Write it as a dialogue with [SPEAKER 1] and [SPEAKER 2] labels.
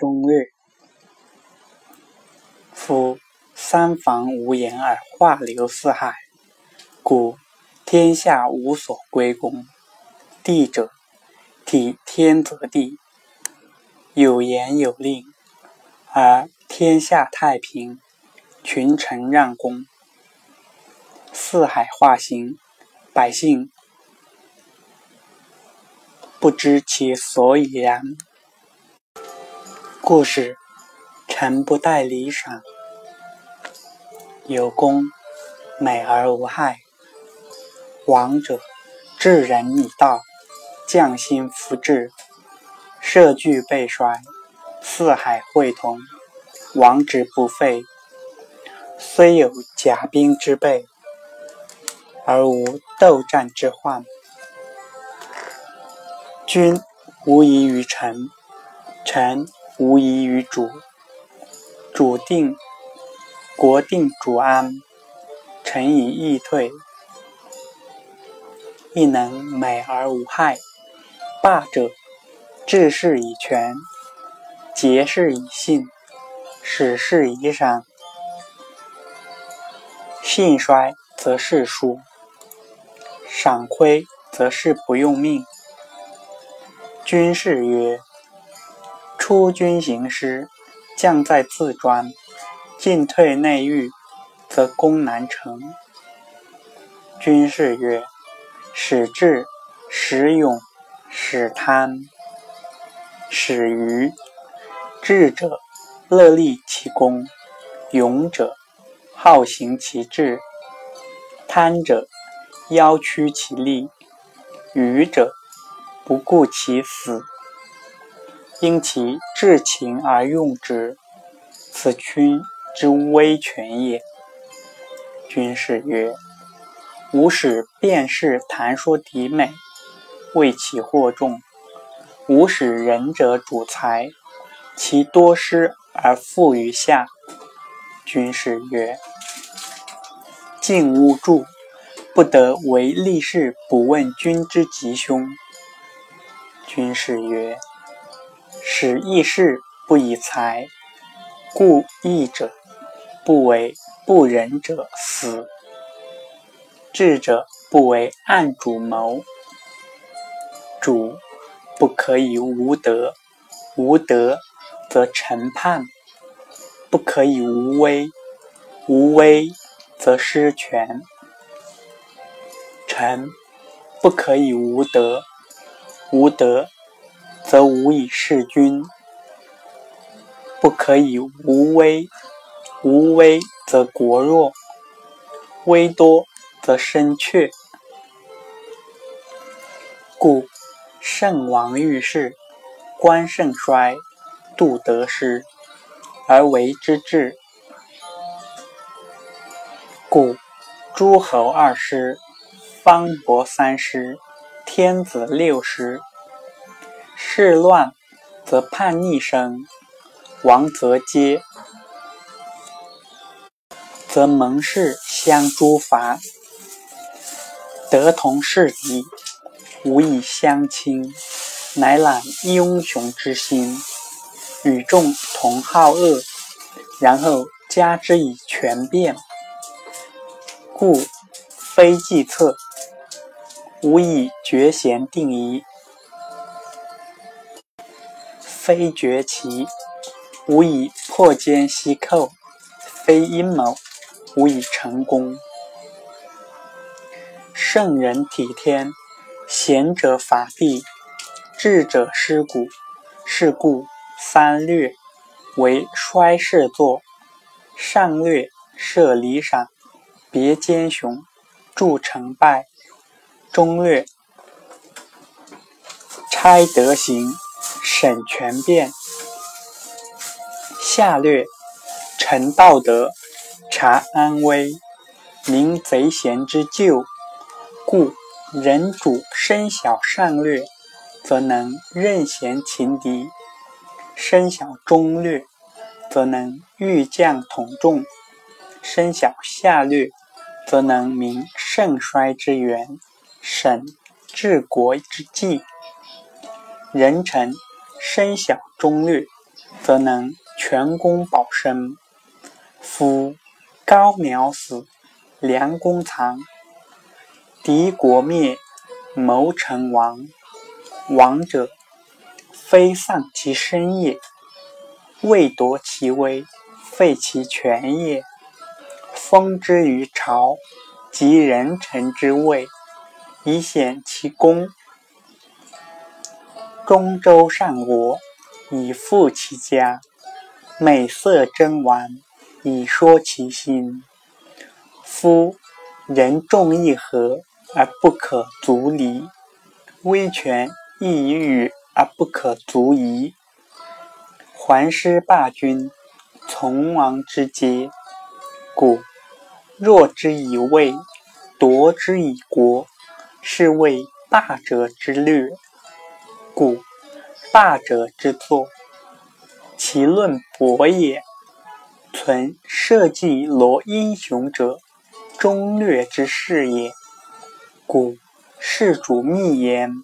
[SPEAKER 1] 中略。夫三防无言而化流四海，故天下无所归功。地者，体天则地，有言有令，而天下太平，群臣让公，四海化形，百姓不知其所以然。故事。臣不待礼赏，有功，美而无害。王者，治人以道，匠心服治，社稷备衰，四海会同，王之不废。虽有甲兵之备，而无斗战之患。君无疑于臣，臣无疑于主。主定，国定主安，臣以义退，亦能美而无害。霸者，治世以权，节事以信，使事以赏。信衰则事疏，赏亏则事不用命。军事曰：出军行师。将在自专，进退内御，则攻难成。军事曰：使智，使勇，使贪，使愚。智者，乐立其功；勇者，好行其志；贪者，邀屈其力；愚者，不顾其死。因其至情而用之，此君之威权也。君士曰：“吾使辩士谈说敌美，为其惑众；吾使仁者主财，其多失而富于下。”君士曰：“进勿助，不得为立事不问君之吉凶。”君士曰。使义士不以财，故义者不为不仁者死；智者不为暗主谋。主不可以无德，无德则臣叛；不可以无威，无威则失权。臣不可以无德，无德。则无以事君，不可以无威；无威则国弱，威多则身怯。故圣王遇事，官盛衰，度得失，而为之治。故诸侯二师，方伯三师，天子六师。事乱则叛逆生，亡则皆，则盟誓相诛伐。得同事敌，无以相亲，乃览英雄之心，与众同好恶，然后加之以权变，故非计策，无以决贤定疑。非绝其，无以破坚息寇；非阴谋，无以成功。圣人体天，贤者法地，智者师古。是故三略为衰世作：上略设理赏，别奸雄，助成败；中略拆德行。审权变，下略陈道德，察安危，明贼贤之咎。故人主身小上略，则能任贤擒敌；身小中略，则能御将统众；身小下略，则能明盛衰之源，审治国之计。人臣。身小中略，则能全功保身。夫高苗死，良弓藏；敌国灭，谋臣亡。亡者，非丧其身也，未夺其威，废其权也。封之于朝，及人臣之位，以显其功。中州上国，以富其家；美色珍玩，以说其心。夫人众议和而不可足离，威权异欲而不可足疑。还师霸君，从王之阶，故弱之以位，夺之以国，是谓霸者之略。古霸者之作，其论博也；存社稷罗英雄者，忠略之士也。古世主密言，